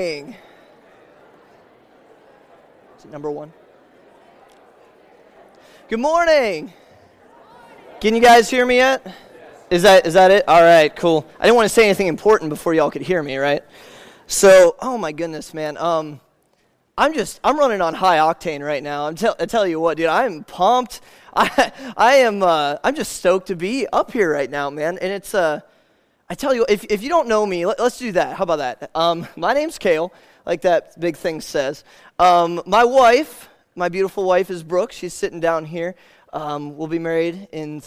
Is it number one? Good morning. Can you guys hear me yet? Is that is that it? All right, cool. I didn't want to say anything important before y'all could hear me, right? So, oh my goodness, man. Um, I'm just I'm running on high octane right now. I'm tell I tell you what, dude. I'm pumped. I I am uh, I'm just stoked to be up here right now, man. And it's uh I tell you, if, if you don't know me, let, us do that. How about that? Um, my name's Kale, like that big thing says. Um, my wife, my beautiful wife, is Brooke. She's sitting down here. Um, we'll be married in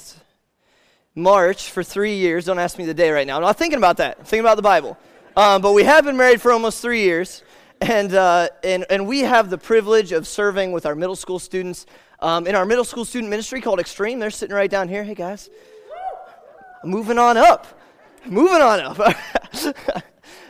March for three years. Don't ask me the day right now. I'm not thinking about that. I'm thinking about the Bible. Um, but we have been married for almost three years. And, uh, and, and we have the privilege of serving with our middle school students um, in our middle school student ministry called Extreme. They're sitting right down here. Hey, guys. Moving on up. Moving on up.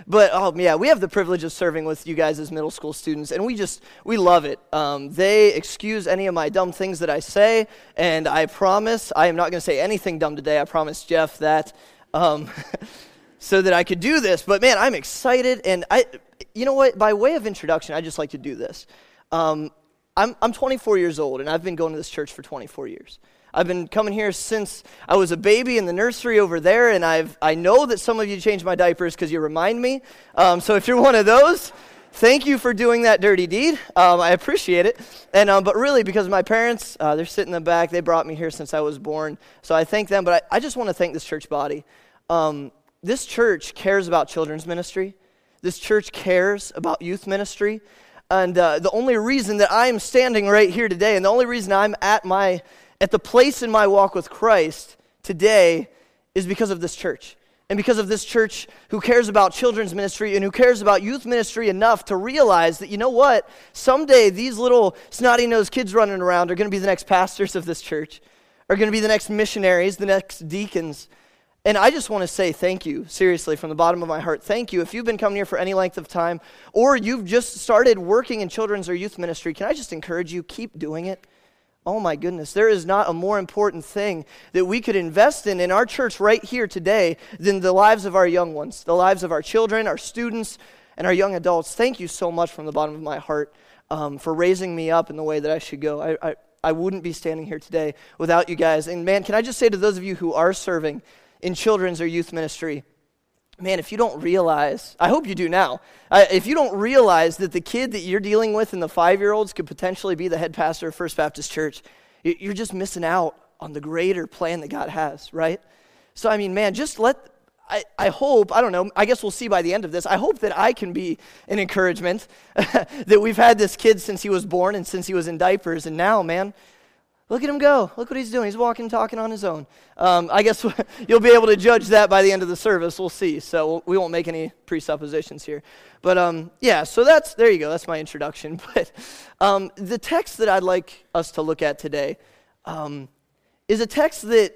but oh yeah, we have the privilege of serving with you guys as middle school students, and we just we love it. Um, they excuse any of my dumb things that I say, and I promise I am not going to say anything dumb today. I promise Jeff that, um, so that I could do this. But man, I'm excited, and I, you know what? By way of introduction, I just like to do this. Um, I'm I'm 24 years old, and I've been going to this church for 24 years. I've been coming here since I was a baby in the nursery over there, and I've, I know that some of you change my diapers because you remind me. Um, so if you're one of those, thank you for doing that dirty deed. Um, I appreciate it. And, um, but really, because my parents, uh, they're sitting in the back, they brought me here since I was born. So I thank them, but I, I just want to thank this church body. Um, this church cares about children's ministry, this church cares about youth ministry. And uh, the only reason that I'm standing right here today, and the only reason I'm at my at the place in my walk with Christ today is because of this church. And because of this church who cares about children's ministry and who cares about youth ministry enough to realize that, you know what? Someday these little snotty nosed kids running around are going to be the next pastors of this church, are going to be the next missionaries, the next deacons. And I just want to say thank you, seriously, from the bottom of my heart. Thank you. If you've been coming here for any length of time, or you've just started working in children's or youth ministry, can I just encourage you, keep doing it? Oh my goodness, there is not a more important thing that we could invest in in our church right here today than the lives of our young ones, the lives of our children, our students, and our young adults. Thank you so much from the bottom of my heart um, for raising me up in the way that I should go. I, I, I wouldn't be standing here today without you guys. And man, can I just say to those of you who are serving in children's or youth ministry, man, if you don't realize, I hope you do now, uh, if you don't realize that the kid that you're dealing with and the five year olds could potentially be the head pastor of First Baptist Church, you're just missing out on the greater plan that God has, right? So, I mean, man, just let, I, I hope, I don't know, I guess we'll see by the end of this. I hope that I can be an encouragement that we've had this kid since he was born and since he was in diapers, and now, man, Look at him go. Look what he's doing. He's walking, talking on his own. Um, I guess you'll be able to judge that by the end of the service. We'll see. So we won't make any presuppositions here. But um, yeah, so that's, there you go. That's my introduction. But um, the text that I'd like us to look at today um, is a text that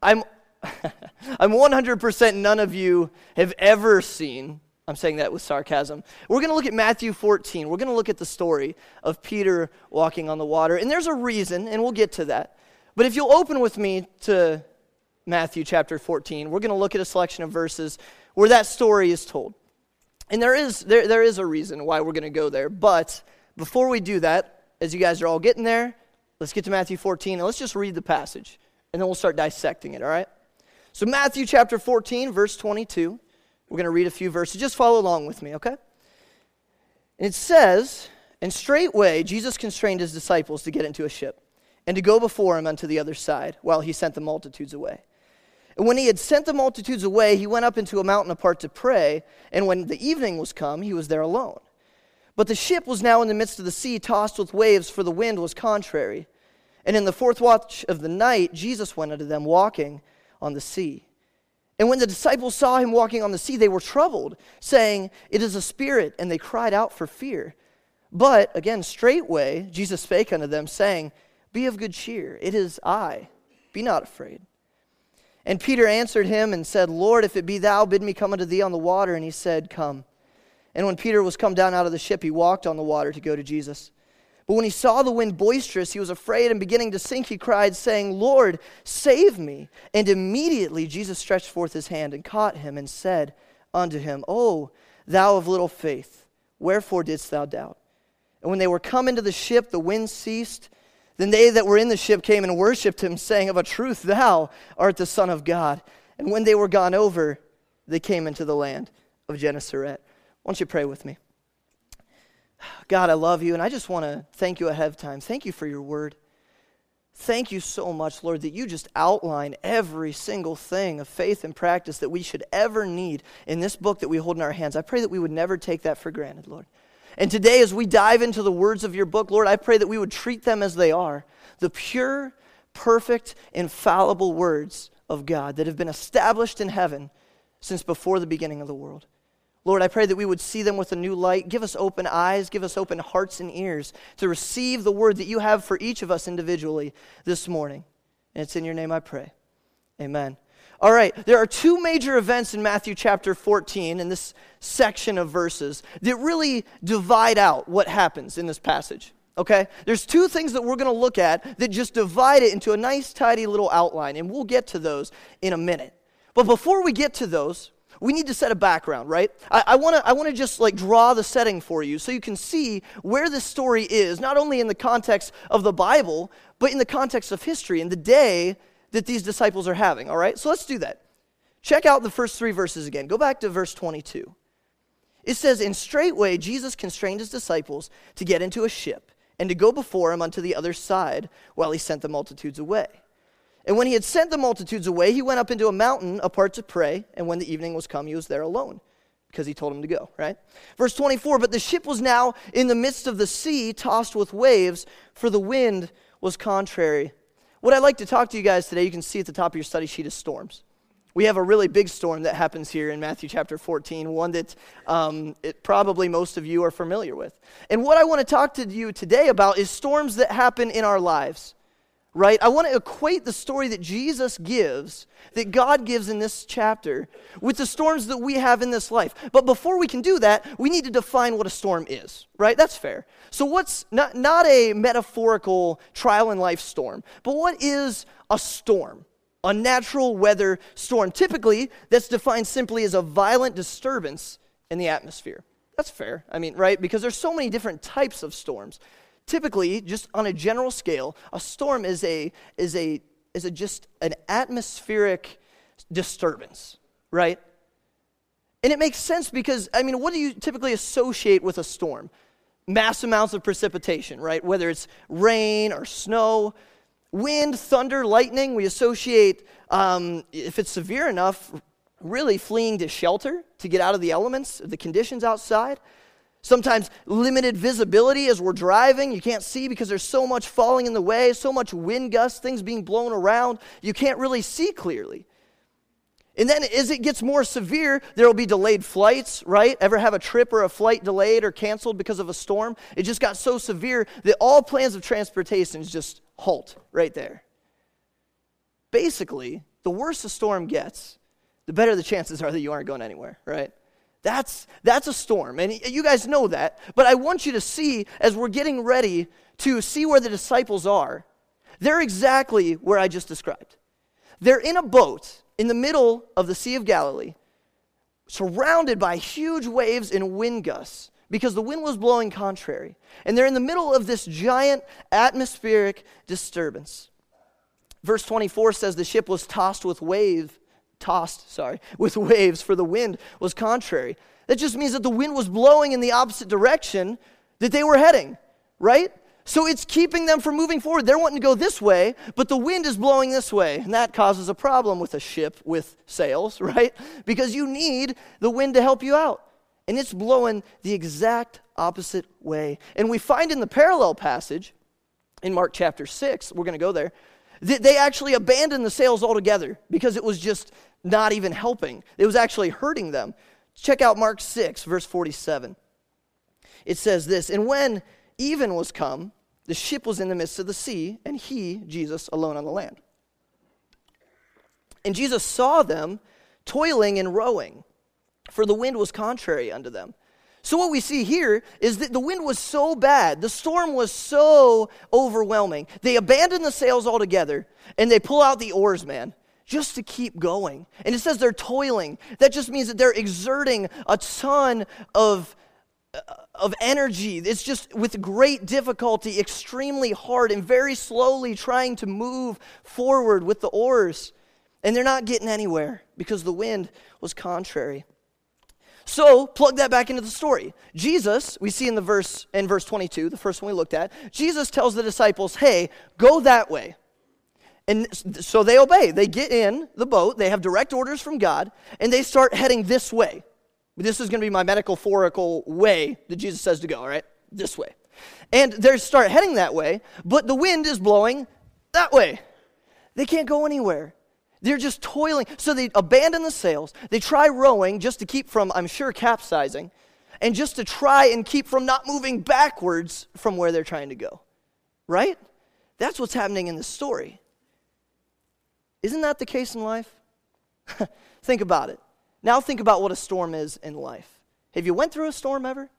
I'm, I'm 100% none of you have ever seen I'm saying that with sarcasm. We're going to look at Matthew 14. We're going to look at the story of Peter walking on the water. And there's a reason, and we'll get to that. But if you'll open with me to Matthew chapter 14, we're going to look at a selection of verses where that story is told. And there is, there, there is a reason why we're going to go there. But before we do that, as you guys are all getting there, let's get to Matthew 14 and let's just read the passage. And then we'll start dissecting it, all right? So, Matthew chapter 14, verse 22. We're going to read a few verses. Just follow along with me, okay? And it says, And straightway Jesus constrained his disciples to get into a ship and to go before him unto the other side while he sent the multitudes away. And when he had sent the multitudes away, he went up into a mountain apart to pray. And when the evening was come, he was there alone. But the ship was now in the midst of the sea, tossed with waves, for the wind was contrary. And in the fourth watch of the night, Jesus went unto them walking on the sea. And when the disciples saw him walking on the sea, they were troubled, saying, It is a spirit, and they cried out for fear. But again, straightway Jesus spake unto them, saying, Be of good cheer, it is I, be not afraid. And Peter answered him and said, Lord, if it be thou, bid me come unto thee on the water. And he said, Come. And when Peter was come down out of the ship, he walked on the water to go to Jesus. But when he saw the wind boisterous, he was afraid, and beginning to sink, he cried, saying, Lord, save me. And immediately Jesus stretched forth his hand and caught him and said unto him, Oh, thou of little faith, wherefore didst thou doubt? And when they were come into the ship, the wind ceased. Then they that were in the ship came and worshipped him, saying, Of a truth, thou art the Son of God. And when they were gone over, they came into the land of Gennesaret. Why don't you pray with me? God, I love you, and I just want to thank you ahead of time. Thank you for your word. Thank you so much, Lord, that you just outline every single thing of faith and practice that we should ever need in this book that we hold in our hands. I pray that we would never take that for granted, Lord. And today, as we dive into the words of your book, Lord, I pray that we would treat them as they are the pure, perfect, infallible words of God that have been established in heaven since before the beginning of the world. Lord, I pray that we would see them with a new light. Give us open eyes, give us open hearts and ears to receive the word that you have for each of us individually this morning. And it's in your name I pray. Amen. All right, there are two major events in Matthew chapter 14 in this section of verses that really divide out what happens in this passage. Okay? There's two things that we're going to look at that just divide it into a nice, tidy little outline, and we'll get to those in a minute. But before we get to those, we need to set a background, right? I, I want to I wanna just like draw the setting for you so you can see where this story is, not only in the context of the Bible, but in the context of history and the day that these disciples are having, all right? So let's do that. Check out the first three verses again. Go back to verse 22. It says, "In straightway Jesus constrained his disciples to get into a ship and to go before him unto the other side while he sent the multitudes away. And when he had sent the multitudes away, he went up into a mountain apart to pray. And when the evening was come, he was there alone because he told him to go, right? Verse 24 But the ship was now in the midst of the sea, tossed with waves, for the wind was contrary. What I'd like to talk to you guys today, you can see at the top of your study sheet, is storms. We have a really big storm that happens here in Matthew chapter 14, one that um, it, probably most of you are familiar with. And what I want to talk to you today about is storms that happen in our lives right? I want to equate the story that Jesus gives, that God gives in this chapter, with the storms that we have in this life. But before we can do that, we need to define what a storm is, right? That's fair. So, what's not, not a metaphorical trial in life storm, but what is a storm? A natural weather storm. Typically, that's defined simply as a violent disturbance in the atmosphere. That's fair. I mean, right? Because there's so many different types of storms typically, just on a general scale, a storm is a is a is a just an atmospheric disturbance, right? And it makes sense because I mean, what do you typically associate with a storm? Mass amounts of precipitation, right? Whether it's rain or snow, wind, thunder, lightning. We associate, um, if it's severe enough, really fleeing to shelter to get out of the elements, the conditions outside. Sometimes limited visibility as we're driving. You can't see because there's so much falling in the way, so much wind gusts, things being blown around. You can't really see clearly. And then as it gets more severe, there will be delayed flights, right? Ever have a trip or a flight delayed or canceled because of a storm? It just got so severe that all plans of transportation just halt right there. Basically, the worse the storm gets, the better the chances are that you aren't going anywhere, right? That's, that's a storm. And you guys know that. But I want you to see, as we're getting ready to see where the disciples are, they're exactly where I just described. They're in a boat in the middle of the Sea of Galilee, surrounded by huge waves and wind gusts because the wind was blowing contrary. And they're in the middle of this giant atmospheric disturbance. Verse 24 says the ship was tossed with wave tossed, sorry, with waves, for the wind was contrary. That just means that the wind was blowing in the opposite direction that they were heading, right? So it's keeping them from moving forward. They're wanting to go this way, but the wind is blowing this way. And that causes a problem with a ship with sails, right? Because you need the wind to help you out. And it's blowing the exact opposite way. And we find in the parallel passage in Mark chapter 6, we're going to go there, that they actually abandoned the sails altogether because it was just not even helping. It was actually hurting them. Check out Mark 6, verse 47. It says this And when even was come, the ship was in the midst of the sea, and he, Jesus, alone on the land. And Jesus saw them toiling and rowing, for the wind was contrary unto them. So, what we see here is that the wind was so bad, the storm was so overwhelming. They abandon the sails altogether and they pull out the oars, man just to keep going. And it says they're toiling. That just means that they're exerting a ton of, uh, of energy. It's just with great difficulty, extremely hard, and very slowly trying to move forward with the oars. And they're not getting anywhere because the wind was contrary. So, plug that back into the story. Jesus, we see in the verse in verse 22, the first one we looked at, Jesus tells the disciples, "Hey, go that way." And so they obey. They get in the boat, they have direct orders from God, and they start heading this way. This is going to be my metaphorical way that Jesus says to go, all right? This way. And they start heading that way, but the wind is blowing that way. They can't go anywhere. They're just toiling. So they abandon the sails. They try rowing just to keep from, I'm sure, capsizing, and just to try and keep from not moving backwards from where they're trying to go. Right? That's what's happening in this story. Isn't that the case in life? think about it. Now think about what a storm is in life. Have you went through a storm ever?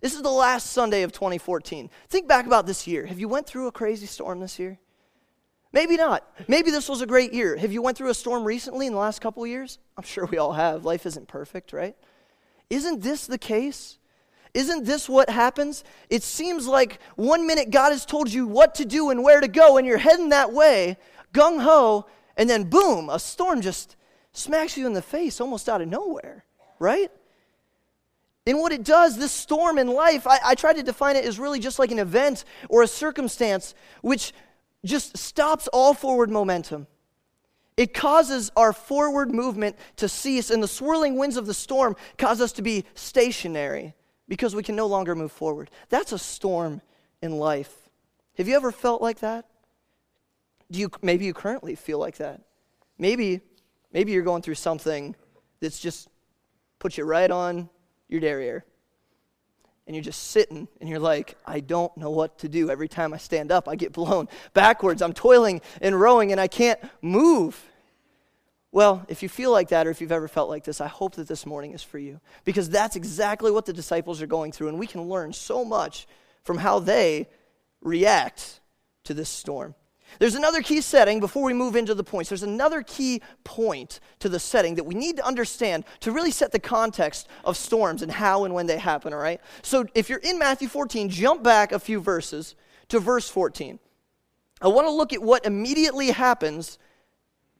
This is the last Sunday of 2014. Think back about this year. Have you went through a crazy storm this year? Maybe not. Maybe this was a great year. Have you went through a storm recently in the last couple of years? I'm sure we all have. Life isn't perfect, right? Isn't this the case? Isn't this what happens? It seems like one minute God has told you what to do and where to go, and you're heading that way, gung ho, and then boom, a storm just smacks you in the face almost out of nowhere, right? And what it does, this storm in life, I, I try to define it as really just like an event or a circumstance which just stops all forward momentum. It causes our forward movement to cease, and the swirling winds of the storm cause us to be stationary because we can no longer move forward. That's a storm in life. Have you ever felt like that? Do you maybe you currently feel like that? Maybe maybe you're going through something that's just put you right on your derriere and you're just sitting and you're like, I don't know what to do. Every time I stand up, I get blown backwards. I'm toiling and rowing and I can't move. Well, if you feel like that or if you've ever felt like this, I hope that this morning is for you because that's exactly what the disciples are going through and we can learn so much from how they react to this storm. There's another key setting before we move into the points. There's another key point to the setting that we need to understand to really set the context of storms and how and when they happen, all right? So if you're in Matthew 14, jump back a few verses to verse 14. I want to look at what immediately happens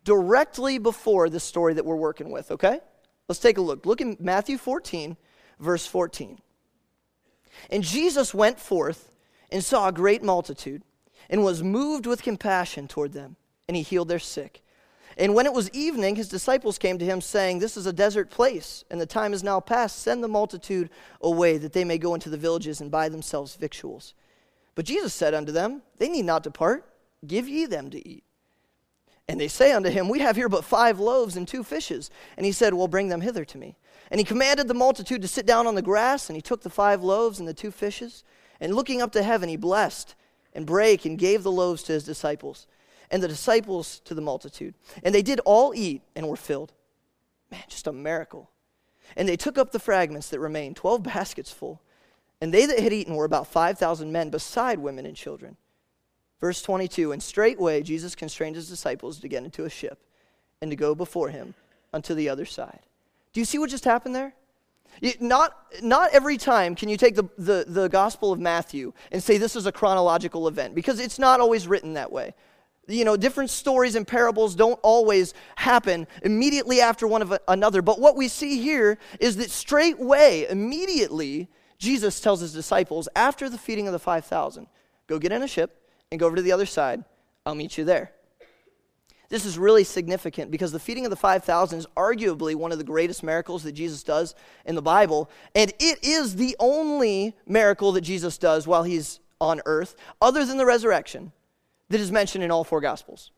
directly before the story that we're working with, okay? Let's take a look. Look in Matthew 14, verse 14. And Jesus went forth and saw a great multitude and was moved with compassion toward them, and he healed their sick. And when it was evening, his disciples came to him, saying, This is a desert place, and the time is now past. Send the multitude away, that they may go into the villages and buy themselves victuals. But Jesus said unto them, They need not depart. Give ye them to eat. And they say unto him, We have here but five loaves and two fishes. And he said, Well, bring them hither to me. And he commanded the multitude to sit down on the grass, and he took the five loaves and the two fishes, and looking up to heaven, he blessed and brake and gave the loaves to his disciples, and the disciples to the multitude. And they did all eat and were filled. Man, just a miracle. And they took up the fragments that remained, 12 baskets full. And they that had eaten were about 5,000 men, beside women and children. Verse 22 And straightway Jesus constrained his disciples to get into a ship and to go before him unto the other side. Do you see what just happened there? Not, not every time can you take the, the, the Gospel of Matthew and say this is a chronological event because it's not always written that way. You know, different stories and parables don't always happen immediately after one of another. But what we see here is that straightway, immediately, Jesus tells his disciples after the feeding of the 5,000, go get in a ship and go over to the other side. I'll meet you there. This is really significant because the feeding of the 5,000 is arguably one of the greatest miracles that Jesus does in the Bible. And it is the only miracle that Jesus does while he's on earth, other than the resurrection, that is mentioned in all four Gospels.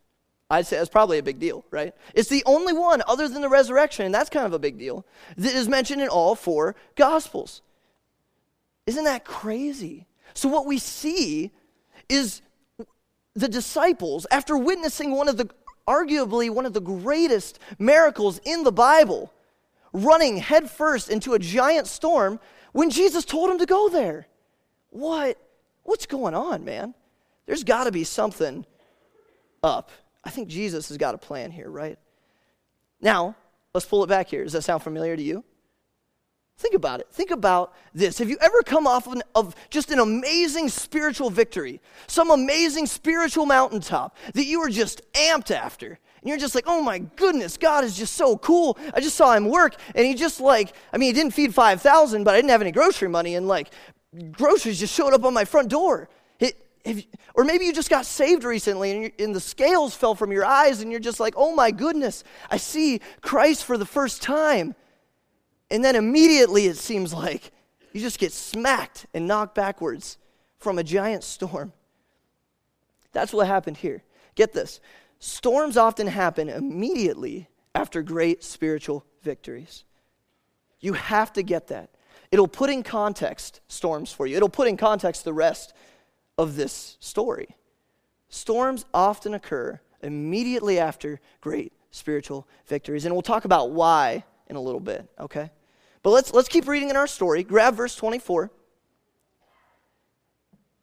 I'd say that's probably a big deal, right? It's the only one other than the resurrection, and that's kind of a big deal, that is mentioned in all four Gospels. Isn't that crazy? So, what we see is the disciples, after witnessing one of the arguably one of the greatest miracles in the Bible, running headfirst into a giant storm when Jesus told him to go there. What? What's going on, man? There's got to be something up. I think Jesus has got a plan here, right? Now, let's pull it back here. Does that sound familiar to you? Think about it. Think about this. Have you ever come off of, of, just an amazing spiritual victory, some amazing spiritual mountaintop that you were just amped after? And you're just like, oh my goodness, God is just so cool. I just saw him work, and he just like, I mean, he didn't feed 5,000, but I didn't have any grocery money, and like, groceries just showed up on my front door. It, if, or maybe you just got saved recently and, and, the scales fell from your eyes and you're just like, oh my goodness, I see Christ for the first time. And then immediately it seems like you just get smacked and knocked backwards from a giant storm. That's what happened here. Get this storms often happen immediately after great spiritual victories. You have to get that. It'll put in context storms for you, it'll put in context the rest of this story. Storms often occur immediately after great spiritual victories. And we'll talk about why in a little bit, okay? But let's, let's keep reading in our story. Grab verse 24. A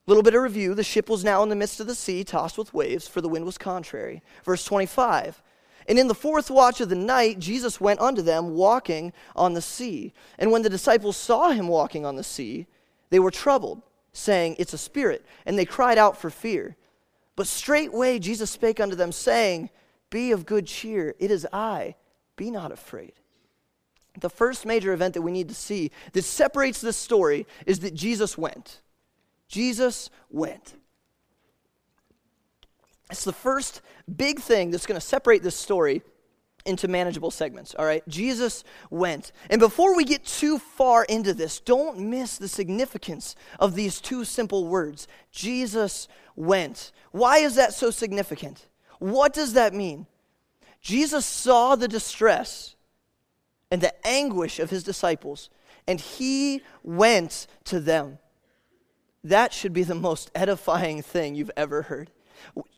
little bit of review. The ship was now in the midst of the sea, tossed with waves, for the wind was contrary. Verse 25. And in the fourth watch of the night, Jesus went unto them, walking on the sea. And when the disciples saw him walking on the sea, they were troubled, saying, It's a spirit. And they cried out for fear. But straightway Jesus spake unto them, saying, Be of good cheer, it is I, be not afraid. The first major event that we need to see that separates this story is that Jesus went. Jesus went. It's the first big thing that's going to separate this story into manageable segments, all right? Jesus went. And before we get too far into this, don't miss the significance of these two simple words Jesus went. Why is that so significant? What does that mean? Jesus saw the distress and the anguish of his disciples, and he went to them. That should be the most edifying thing you've ever heard.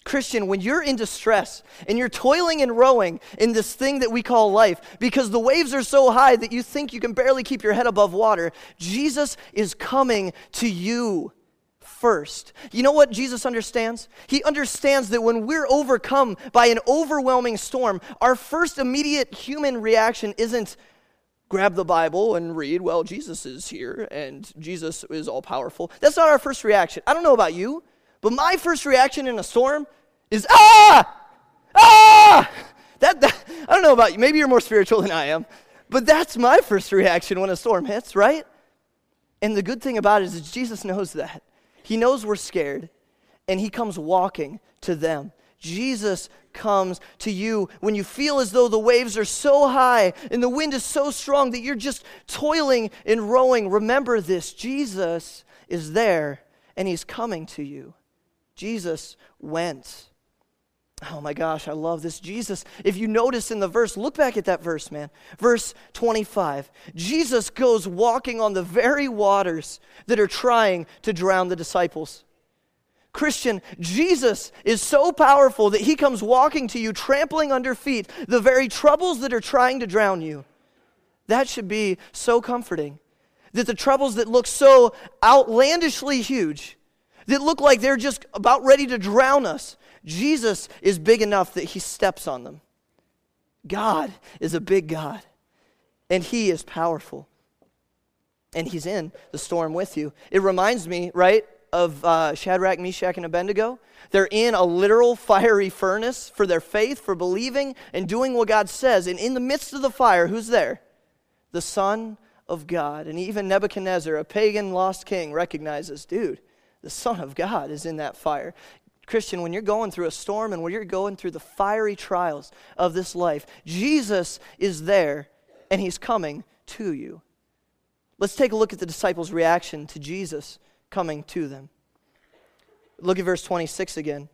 Christian, when you're in distress and you're toiling and rowing in this thing that we call life because the waves are so high that you think you can barely keep your head above water, Jesus is coming to you first. You know what Jesus understands? He understands that when we're overcome by an overwhelming storm, our first immediate human reaction isn't grab the Bible and read, well, Jesus is here and Jesus is all powerful. That's not our first reaction. I don't know about you, but my first reaction in a storm is, ah! Ah! That, that, I don't know about you. Maybe you're more spiritual than I am, but that's my first reaction when a storm hits, right? And the good thing about it is Jesus knows that. He knows we're scared, and He comes walking to them. Jesus comes to you when you feel as though the waves are so high and the wind is so strong that you're just toiling and rowing. Remember this Jesus is there and He's coming to you. Jesus went. Oh my gosh, I love this. Jesus, if you notice in the verse, look back at that verse, man. Verse 25. Jesus goes walking on the very waters that are trying to drown the disciples. Christian, Jesus is so powerful that he comes walking to you, trampling under feet the very troubles that are trying to drown you. That should be so comforting. That the troubles that look so outlandishly huge, that look like they're just about ready to drown us, Jesus is big enough that he steps on them. God is a big God, and he is powerful. And he's in the storm with you. It reminds me, right, of uh, Shadrach, Meshach, and Abednego. They're in a literal fiery furnace for their faith, for believing and doing what God says. And in the midst of the fire, who's there? The Son of God. And even Nebuchadnezzar, a pagan lost king, recognizes, dude, the Son of God is in that fire. Christian, when you're going through a storm and when you're going through the fiery trials of this life, Jesus is there and he's coming to you. Let's take a look at the disciples' reaction to Jesus coming to them. Look at verse 26 again.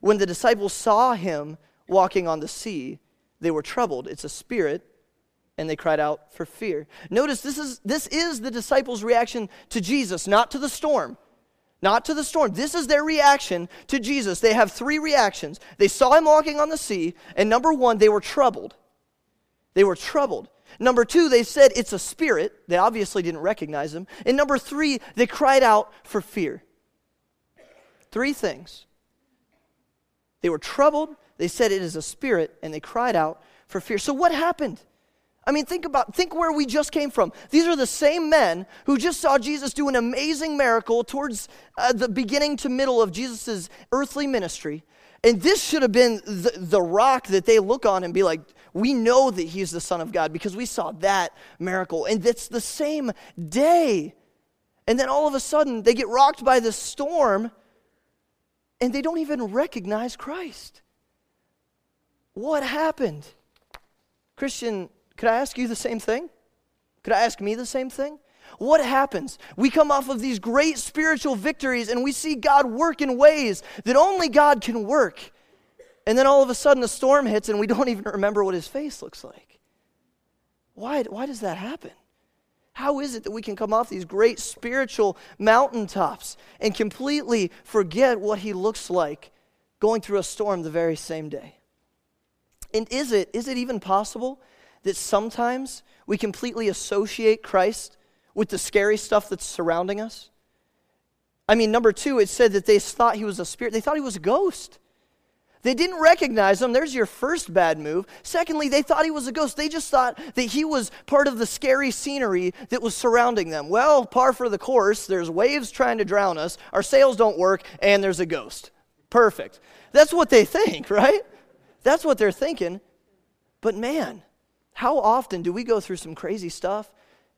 When the disciples saw him walking on the sea, they were troubled. It's a spirit, and they cried out for fear. Notice this is, this is the disciples' reaction to Jesus, not to the storm. Not to the storm. This is their reaction to Jesus. They have three reactions. They saw him walking on the sea, and number one, they were troubled. They were troubled. Number two, they said it's a spirit. They obviously didn't recognize him. And number three, they cried out for fear. Three things. They were troubled, they said it is a spirit, and they cried out for fear. So, what happened? I mean, think about, think where we just came from. These are the same men who just saw Jesus do an amazing miracle towards uh, the beginning to middle of Jesus' earthly ministry. And this should have been the, the rock that they look on and be like, we know that he's the Son of God because we saw that miracle. And it's the same day. And then all of a sudden, they get rocked by the storm and they don't even recognize Christ. What happened? Christian, could I ask you the same thing? Could I ask me the same thing? What happens? We come off of these great spiritual victories and we see God work in ways that only God can work. And then all of a sudden a storm hits and we don't even remember what his face looks like. Why, why does that happen? How is it that we can come off these great spiritual mountaintops and completely forget what he looks like going through a storm the very same day? And is it, is it even possible that sometimes we completely associate Christ with the scary stuff that's surrounding us? I mean, number two, it said that they thought he was a spirit, they thought he was a ghost. They didn't recognize him. There's your first bad move. Secondly, they thought he was a ghost. They just thought that he was part of the scary scenery that was surrounding them. Well, par for the course, there's waves trying to drown us, our sails don't work, and there's a ghost. Perfect. That's what they think, right? That's what they're thinking. But man, how often do we go through some crazy stuff?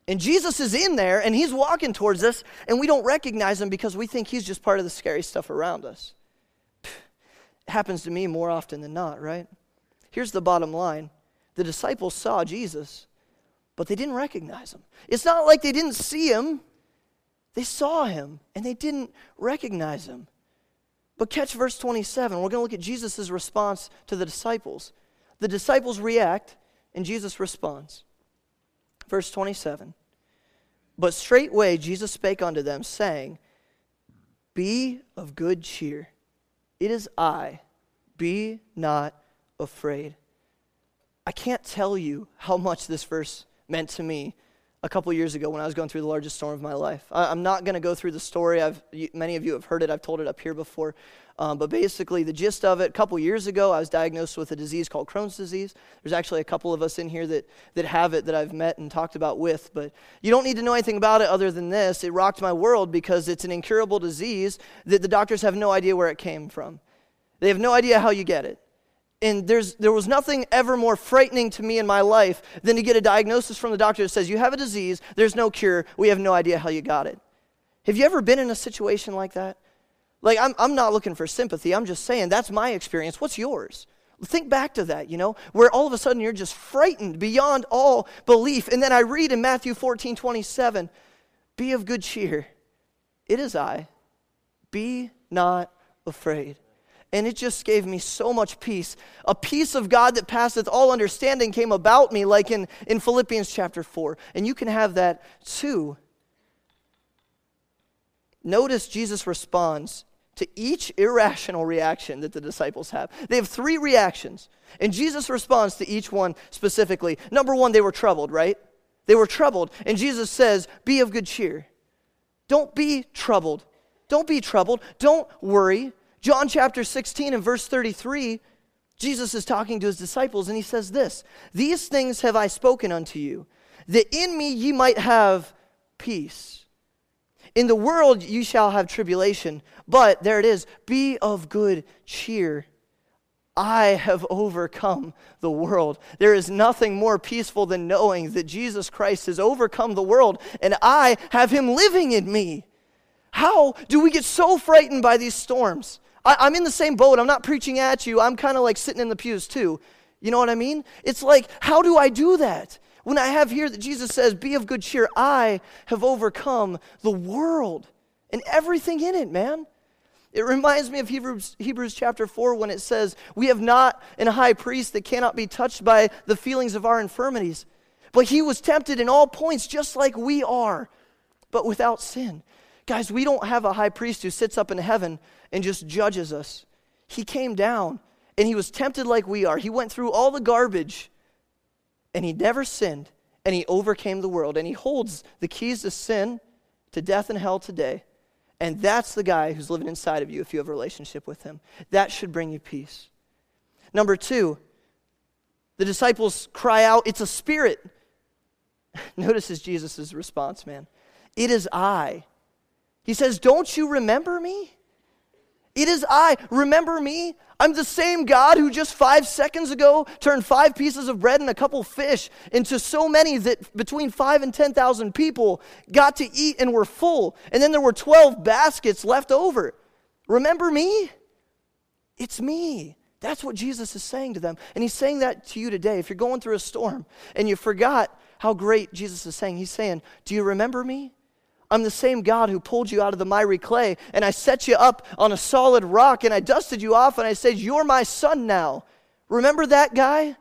And Jesus is in there and he's walking towards us, and we don't recognize him because we think he's just part of the scary stuff around us happens to me more often than not, right? Here's the bottom line the disciples saw Jesus, but they didn't recognize him. It's not like they didn't see him, they saw him and they didn't recognize him. But catch verse 27. We're going to look at Jesus' response to the disciples. The disciples react, and Jesus responds. Verse 27. But straightway Jesus spake unto them, saying, Be of good cheer. It is I. Be not afraid. I can't tell you how much this verse meant to me a couple years ago when I was going through the largest storm of my life. I, am not going to go through the story. I've, many of you have heard it. I've told it up here before. Um, but basically, the gist of it, a couple years ago, I was diagnosed with a disease called Crohn's disease. There's actually a couple of us in here that, that have it that I've met and talked about with. But you don't need to know anything about it other than this. It rocked my world because it's an incurable disease that the doctors have no idea where it came from. They have no idea how you get it. And there's, there was nothing ever more frightening to me in my life than to get a diagnosis from the doctor that says, You have a disease, there's no cure, we have no idea how you got it. Have you ever been in a situation like that? Like, I'm, I'm not looking for sympathy, I'm just saying that's my experience. What's yours? Think back to that, you know, where all of a sudden you're just frightened beyond all belief. And then I read in Matthew 14 27, Be of good cheer. It is I. Be not afraid. And it just gave me so much peace. A peace of God that passeth all understanding came about me, like in, in Philippians chapter 4. And you can have that too. Notice Jesus responds to each irrational reaction that the disciples have. They have three reactions, and Jesus responds to each one specifically. Number one, they were troubled, right? They were troubled, and Jesus says, Be of good cheer. Don't be troubled. Don't be troubled. Don't worry. John chapter 16 and verse 33, Jesus is talking to his disciples and he says this These things have I spoken unto you, that in me ye might have peace. In the world you shall have tribulation, but there it is be of good cheer. I have overcome the world. There is nothing more peaceful than knowing that Jesus Christ has overcome the world and I have him living in me. How do we get so frightened by these storms? I, am in the same boat. I'm not preaching at you. I'm kind of like sitting in the pews too. You know what I mean? It's like, how do I do that? When I have here that Jesus says, Be of good cheer, I have overcome the world and everything in it, man. It reminds me of Hebrews, Hebrews chapter 4 when it says, We have not an high priest that cannot be touched by the feelings of our infirmities, but he was tempted in all points just like we are, but without sin. Guys, we don't have a high priest who sits up in heaven and just judges us. He came down and he was tempted like we are. He went through all the garbage and he never sinned and he overcame the world. And he holds the keys to sin, to death, and hell today. And that's the guy who's living inside of you if you have a relationship with him. That should bring you peace. Number two, The disciples cry out, It's a spirit. Notice Jesus' response, man. It is I. He says, Don't you remember me? It is I. Remember me? I'm the same God who just five seconds ago turned five pieces of bread and a couple fish into so many that between five and 10,000 people got to eat and were full. And then there were 12 baskets left over. Remember me? It's me. That's what Jesus is saying to them. And he's saying that to you today. If you're going through a storm and you forgot how great Jesus is saying, he's saying, Do you remember me? I'm the same God who pulled you out of the miry clay, and I set you up on a solid rock, and I dusted you off, and I said, You're my son now. Remember that guy?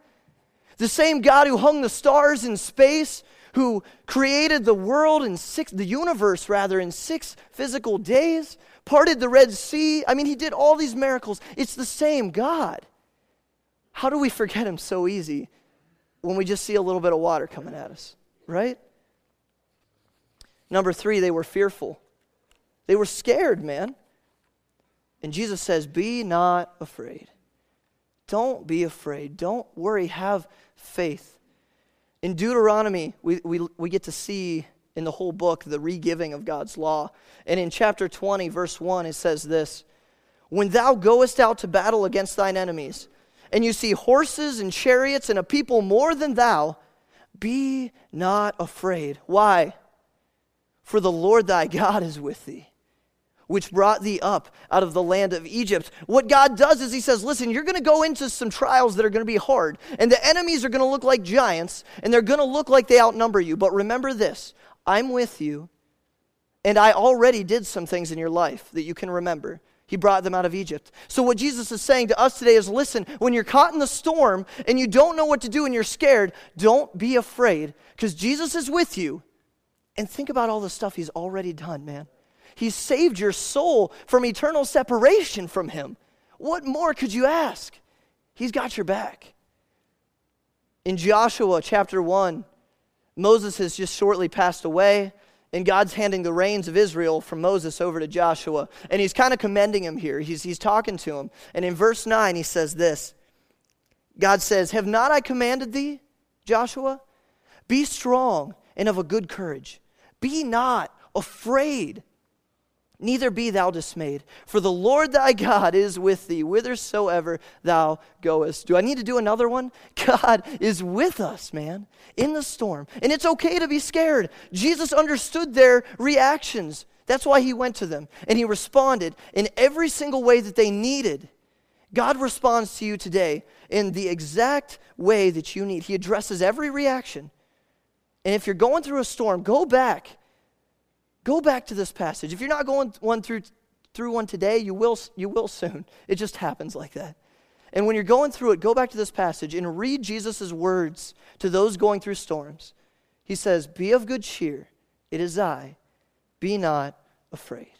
The same God who hung the stars in space, who created the world in six, the universe rather, in six physical days, parted the Red Sea. I mean, he did all these miracles. It's the same God. How do we forget him so easy when we just see a little bit of water coming at us, right? Number three, they were fearful. They were scared, man. And Jesus says, Be not afraid. Don't be afraid. Don't worry. Have faith. In Deuteronomy, we, we, we get to see in the whole book the regiving of God's law. And in chapter 20, verse 1, it says this When thou goest out to battle against thine enemies, and you see horses and chariots and a people more than thou, be not afraid. Why? For the Lord thy God is with thee, which brought thee up out of the land of Egypt. What God does is He says, Listen, you're going to go into some trials that are going to be hard, and the enemies are going to look like giants, and they're going to look like they outnumber you. But remember this I'm with you, and I already did some things in your life that you can remember. He brought them out of Egypt. So, what Jesus is saying to us today is listen, when you're caught in the storm and you don't know what to do and you're scared, don't be afraid because Jesus is with you and think about all the stuff he's already done, man. He's saved your soul from eternal separation from him. What more could you ask? He's got your back. In Joshua chapter 1, Moses has just shortly passed away, and God's handing the reins of Israel from Moses over to Joshua. And he's kind of commending him here. He's, he's talking to him. And in verse 9, he says this God says, Have not I commanded thee, Joshua? Be strong and of a good courage. Be not afraid, neither be thou dismayed, for the Lord thy God is with thee whithersoever thou goest. Do I need to do another one? God is with us, man, in the storm. And it's okay to be scared. Jesus understood their reactions. That's why he went to them and he responded in every single way that they needed. God responds to you today in the exact way that you need. He addresses every reaction. And if you're going through a storm, go back. Go back to this passage. If you're not going one through, through one today, you will, you will soon. It just happens like that. And when you're going through it, go back to this passage and read Jesus' words to those going through storms. He says, Be of good cheer. It is I. Be not afraid.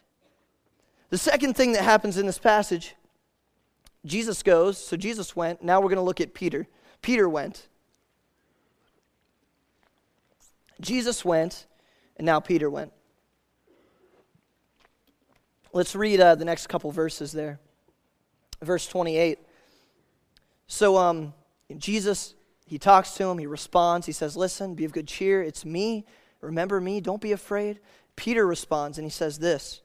The second thing that happens in this passage, Jesus goes, so Jesus went. Now we're going to look at Peter. Peter went. Jesus went, and now Peter went. Let's read uh, the next couple verses there. Verse 28. So, um, Jesus, he talks to him, he responds, he says, Listen, be of good cheer, it's me. Remember me, don't be afraid. Peter responds, and he says this.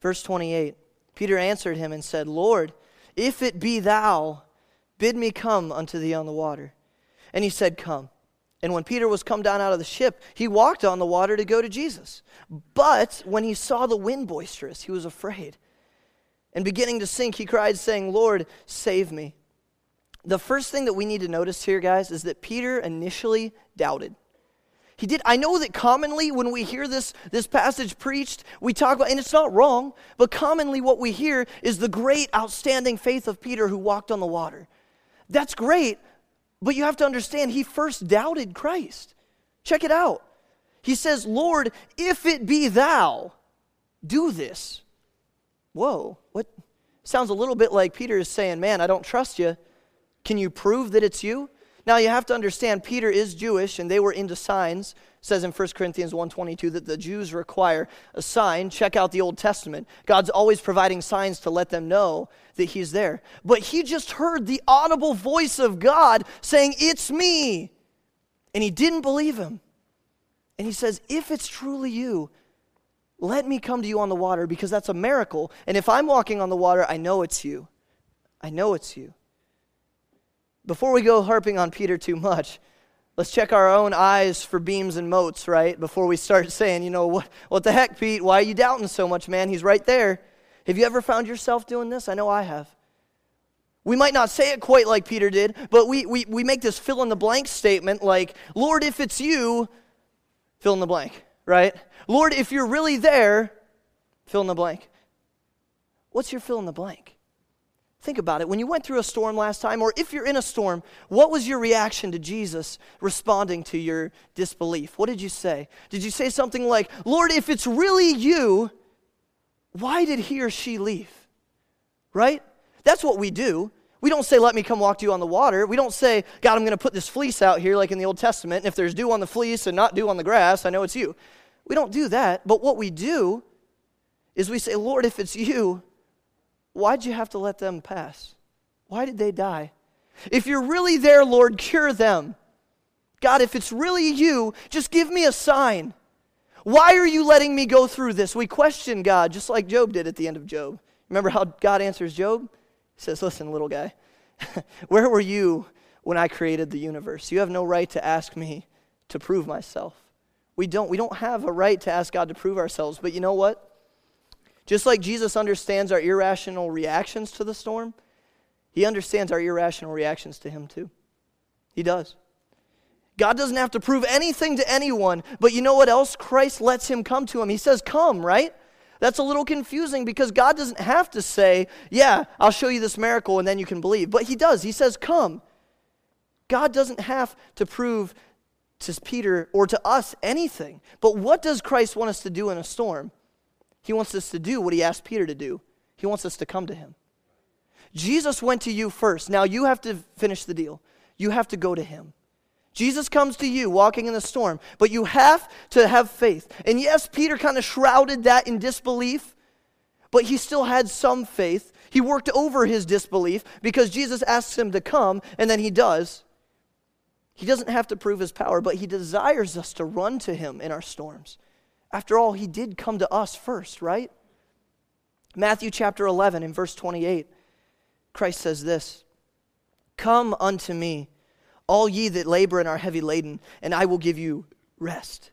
Verse 28 Peter answered him and said, Lord, if it be thou, bid me come unto thee on the water. And he said, Come. And when Peter was come down out of the ship, he walked on the water to go to Jesus. But when he saw the wind boisterous, he was afraid. And beginning to sink, he cried, saying, Lord, save me. The first thing that we need to notice here, guys, is that Peter initially doubted. He did. I know that commonly when we hear this, this passage preached, we talk about, and it's not wrong, but commonly what we hear is the great, outstanding faith of Peter who walked on the water. That's great, but you have to understand, he first doubted Christ. Check it out. He says, Lord, if it be thou, do this. Whoa, what? Sounds a little bit like Peter is saying, Man, I don't trust you. Can you prove that it's you? Now, you have to understand, Peter is Jewish and they were into signs. Says in 1 Corinthians 1:22 that the Jews require a sign. Check out the Old Testament. God's always providing signs to let them know that he's there. But he just heard the audible voice of God saying, "It's me." And he didn't believe him. And he says, "If it's truly you, let me come to you on the water because that's a miracle. And if I'm walking on the water, I know it's you. I know it's you." Before we go harping on Peter too much, Let's check our own eyes for beams and motes, right? Before we start saying, you know, what, what the heck, Pete? Why are you doubting so much, man? He's right there. Have you ever found yourself doing this? I know I have. We might not say it quite like Peter did, but we, we, we make this fill in the blank statement like, Lord, if it's you, fill in the blank, right? Lord, if you're really there, fill in the blank. What's your fill in the blank? Think about it. When you went through a storm last time, or if you're in a storm, what was your reaction to Jesus responding to your disbelief? What did you say? Did you say something like, Lord, if it's really you, why did he or she leave? Right? That's what we do. We don't say, Let me come walk to you on the water. We don't say, God, I'm going to put this fleece out here like in the Old Testament. And if there's dew on the fleece and not dew on the grass, I know it's you. We don't do that. But what we do is we say, Lord, if it's you, Why'd you have to let them pass? Why did they die? If you're really there, Lord, cure them. God, if it's really you, just give me a sign. Why are you letting me go through this? We question God, just like Job did at the end of Job. Remember how God answers Job? He says, Listen, little guy, where were you when I created the universe? You have no right to ask me to prove myself. We don't, we don't have a right to ask God to prove ourselves, but you know what? Just like Jesus understands our irrational reactions to the storm, he understands our irrational reactions to him too. He does. God doesn't have to prove anything to anyone, but you know what else? Christ lets him come to him. He says, Come, right? That's a little confusing because God doesn't have to say, Yeah, I'll show you this miracle and then you can believe. But he does. He says, Come. God doesn't have to prove to Peter or to us anything. But what does Christ want us to do in a storm? He wants us to do what he asked Peter to do. He wants us to come to him. Jesus went to you first. Now you have to finish the deal. You have to go to him. Jesus comes to you walking in the storm, but you have to have faith. And yes, Peter kind of shrouded that in disbelief, but he still had some faith. He worked over his disbelief because Jesus asks him to come, and then he does. He doesn't have to prove his power, but he desires us to run to him in our storms. After all, he did come to us first, right? Matthew chapter 11 in verse 28, Christ says this Come unto me, all ye that labor and are heavy laden, and I will give you rest.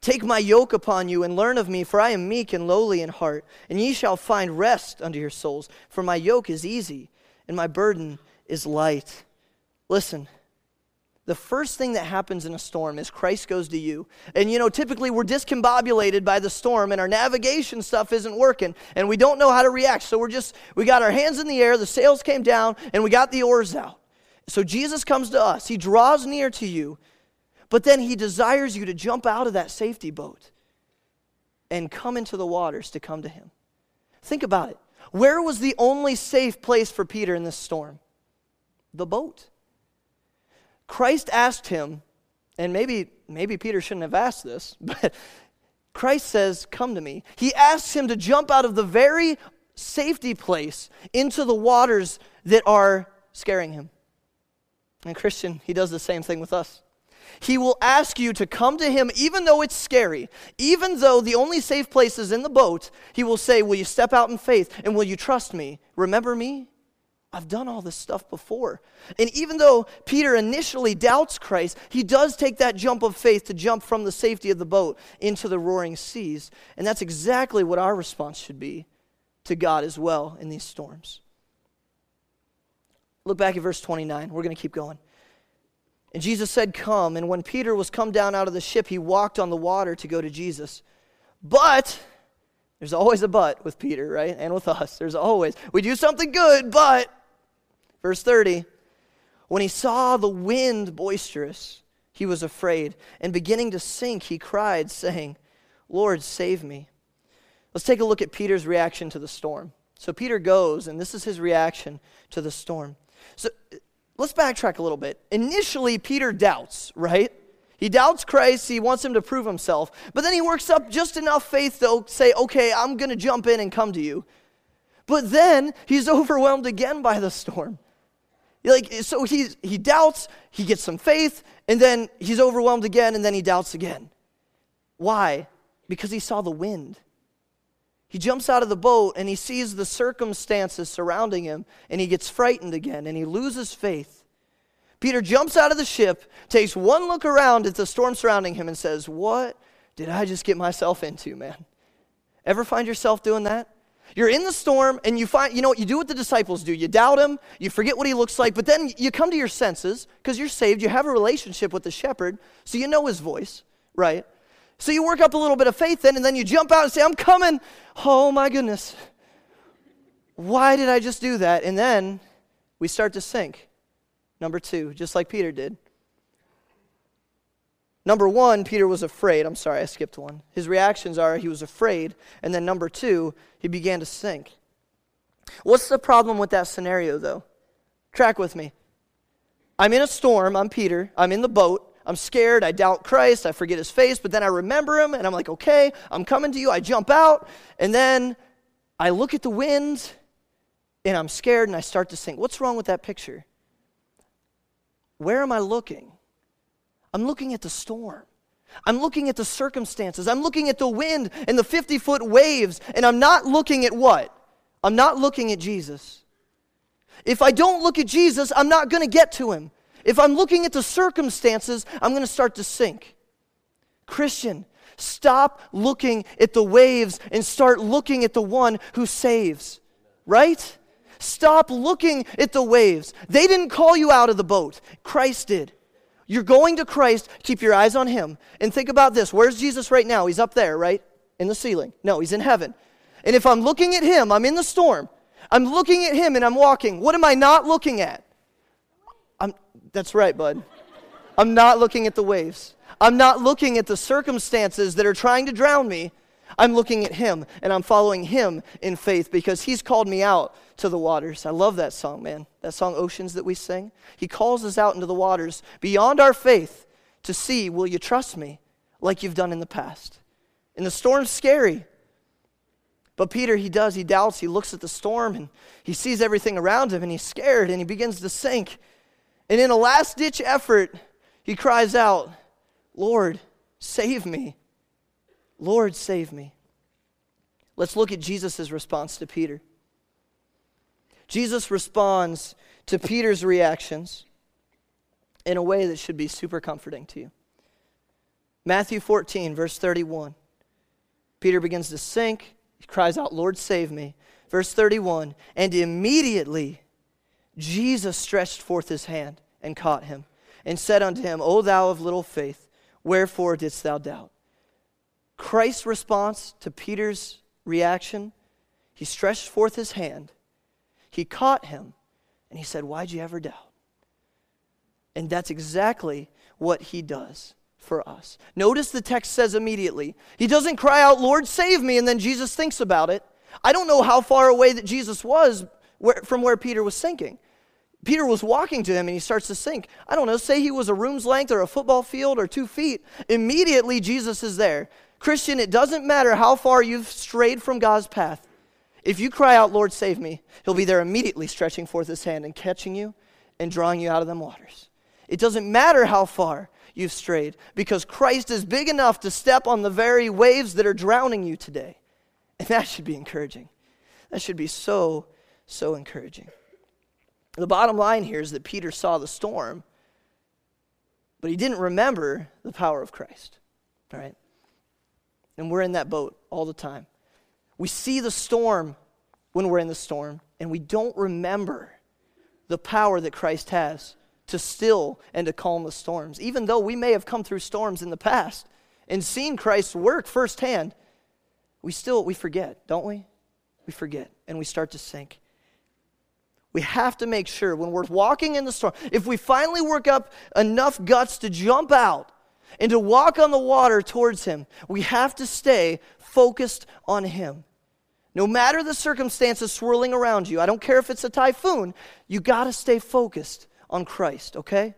Take my yoke upon you and learn of me, for I am meek and lowly in heart, and ye shall find rest unto your souls. For my yoke is easy and my burden is light. Listen, the first thing that happens in a storm is Christ goes to you. And you know, typically we're discombobulated by the storm and our navigation stuff isn't working and we don't know how to react. So we're just, we got our hands in the air, the sails came down, and we got the oars out. So Jesus comes to us, He draws near to you, but then He desires you to jump out of that safety boat and come into the waters to come to Him. Think about it. Where was the only safe place for Peter in this storm? The boat. Christ asked him, and maybe, maybe Peter shouldn't have asked this, but Christ says, Come to me. He asks him to jump out of the very safety place into the waters that are scaring him. And Christian, he does the same thing with us. He will ask you to come to him even though it's scary. Even though the only safe place is in the boat, he will say, Will you step out in faith and will you trust me? Remember me? I've done all this stuff before. And even though Peter initially doubts Christ, he does take that jump of faith to jump from the safety of the boat into the roaring seas. And that's exactly what our response should be to God as well in these storms. Look back at verse 29. We're going to keep going. And Jesus said, Come. And when Peter was come down out of the ship, he walked on the water to go to Jesus. But, there's always a but with Peter, right? And with us. There's always, we do something good, but Verse 30 When he saw the wind boisterous, he was afraid, and beginning to sink, he cried, saying, Lord, save me. Let's take a look at Peter's reaction to the storm. So Peter goes, and this is his reaction to the storm. So let's backtrack a little bit. Initially, Peter doubts, right? He doubts Christ. He wants him to prove himself. But then he works up just enough faith to say, okay, I'm going to jump in and come to you. But then he's overwhelmed again by the storm. Like, so he's, he doubts, he gets some faith, and then he's overwhelmed again, and then he doubts again. Why? Because he saw the wind. He jumps out of the boat and he sees the circumstances surrounding him, and he gets frightened again, and he loses faith. Peter jumps out of the ship, takes one look around at the storm surrounding him, and says, What did I just get myself into, man? Ever find yourself doing that? You're in the storm and you find, you know what, you do what the disciples do. You doubt him, you forget what he looks like, but then you come to your senses because you're saved, you have a relationship with the shepherd, so you know his voice, right? So you work up a little bit of faith then, and then you jump out and say, I'm coming. Oh my goodness. Why did I just do that? And then we start to sink. Number two, just like Peter did. Number one, Peter was afraid. I'm sorry, I skipped one. His reactions are he was afraid. And then number two, he began to sink. What's the problem with that scenario, though? Track with me. I'm in a storm. I'm Peter. I'm in the boat. I'm scared. I doubt Christ. I forget his face. But then I remember him and I'm like, okay, I'm coming to you. I jump out. And then I look at the wind and I'm scared and I start to sink. What's wrong with that picture? Where am I looking? I'm looking at the storm. I'm looking at the circumstances. I'm looking at the wind and the 50 foot waves, and I'm not looking at what? I'm not looking at Jesus. If I don't look at Jesus, I'm not going to get to him. If I'm looking at the circumstances, I'm going to start to sink. Christian, stop looking at the waves and start looking at the one who saves. Right? Stop looking at the waves. They didn't call you out of the boat, Christ did. You're going to Christ, keep your eyes on Him. And think about this where's Jesus right now? He's up there, right? In the ceiling. No, He's in heaven. And if I'm looking at Him, I'm in the storm. I'm looking at Him and I'm walking. What am I not looking at? I'm, that's right, bud. I'm not looking at the waves. I'm not looking at the circumstances that are trying to drown me. I'm looking at Him and I'm following Him in faith because He's called me out to the waters. I love that song, man. That song, Oceans, that we sing. He calls us out into the waters beyond our faith to see, will you trust me like you've done in the past? And the storm's scary. But Peter, he does, he doubts, he looks at the storm and he sees everything around him and he's scared and he begins to sink. And in a last ditch effort, he cries out, Lord, save me. Lord, save me. Let's look at Jesus' response to Peter. Jesus responds to Peter's reactions in a way that should be super comforting to you. Matthew 14, verse 31. Peter begins to sink. He cries out, Lord, save me. Verse 31 And immediately Jesus stretched forth his hand and caught him and said unto him, O thou of little faith, wherefore didst thou doubt? Christ's response to Peter's reaction, he stretched forth his hand, he caught him, and he said, Why'd you ever doubt? And that's exactly what he does for us. Notice the text says immediately. He doesn't cry out, Lord, save me, and then Jesus thinks about it. I don't know how far away that Jesus was from where Peter was sinking. Peter was walking to him and he starts to sink. I don't know, say he was a room's length or a football field or two feet. Immediately, Jesus is there. Christian, it doesn't matter how far you've strayed from God's path. If you cry out, Lord, save me, He'll be there immediately stretching forth His hand and catching you and drawing you out of them waters. It doesn't matter how far you've strayed because Christ is big enough to step on the very waves that are drowning you today. And that should be encouraging. That should be so, so encouraging. The bottom line here is that Peter saw the storm, but he didn't remember the power of Christ. All right? And we're in that boat all the time. We see the storm when we're in the storm, and we don't remember the power that Christ has to still and to calm the storms. Even though we may have come through storms in the past and seen Christ's work firsthand, we still we forget, don't we? We forget and we start to sink. We have to make sure when we're walking in the storm, if we finally work up enough guts to jump out and to walk on the water towards Him, we have to stay focused on Him. No matter the circumstances swirling around you, I don't care if it's a typhoon, you got to stay focused on Christ, okay?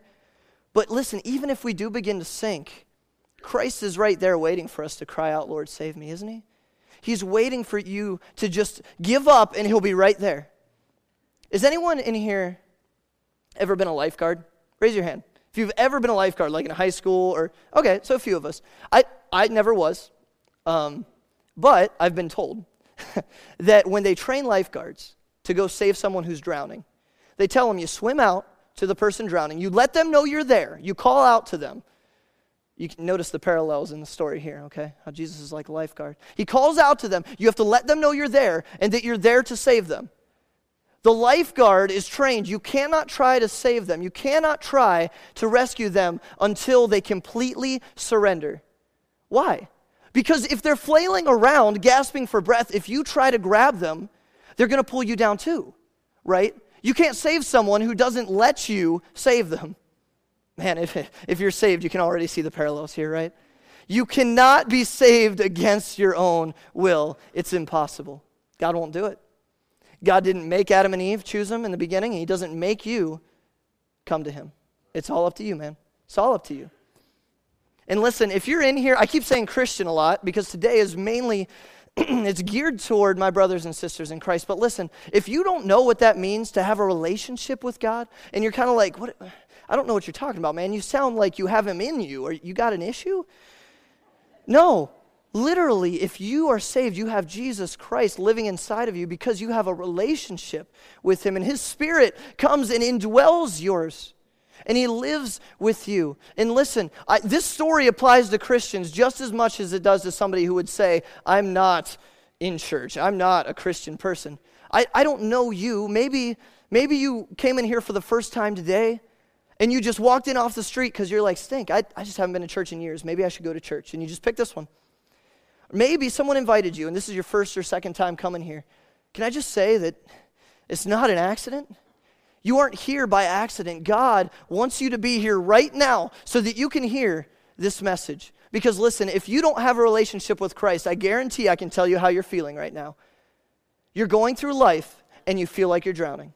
But listen, even if we do begin to sink, Christ is right there waiting for us to cry out, Lord, save me, isn't he? He's waiting for you to just give up and he'll be right there. Is anyone in here ever been a lifeguard? Raise your hand. If you've ever been a lifeguard, like in high school or, okay, so a few of us. I, I never was. Um, but I've been told that when they train lifeguards to go save someone who's drowning, they tell them you swim out to the person drowning, you let them know you're there, you call out to them. You can notice the parallels in the story here, okay? How Jesus is like a lifeguard. He calls out to them. You have to let them know you're there and that you're there to save them. The lifeguard is trained. You cannot try to save them. You cannot try to rescue them until they completely surrender. Why? Because if they're flailing around, gasping for breath, if you try to grab them, they're going to pull you down too, right? You can't save someone who doesn't let you save them. Man, if, if you're saved, you can already see the parallels here, right? You cannot be saved against your own will. It's impossible. God won't do it. God didn't make Adam and Eve choose him in the beginning, He doesn't make you come to Him. It's all up to you, man. It's all up to you. And listen, if you're in here, I keep saying Christian a lot because today is mainly it's geared toward my brothers and sisters in Christ. But listen, if you don't know what that means to have a relationship with God, and you're kind of like, what I don't know what you're talking about, man. You sound like you have him in you, or you got an issue? No, Literally, if you are saved, you have Jesus Christ living inside of you because you have a relationship with Him, and His Spirit comes and indwells yours, and He lives with you. And listen, I, this story applies to Christians just as much as it does to somebody who would say, I'm not in church, I'm not a Christian person. I, I don't know you. Maybe, maybe you came in here for the first time today. And you just walked in off the street because you're like, stink, I, I just haven't been to church in years. Maybe I should go to church. And you just picked this one. Maybe someone invited you and this is your first or second time coming here. Can I just say that it's not an accident? You aren't here by accident. God wants you to be here right now so that you can hear this message. Because listen, if you don't have a relationship with Christ, I guarantee I can tell you how you're feeling right now. You're going through life and you feel like you're drowning.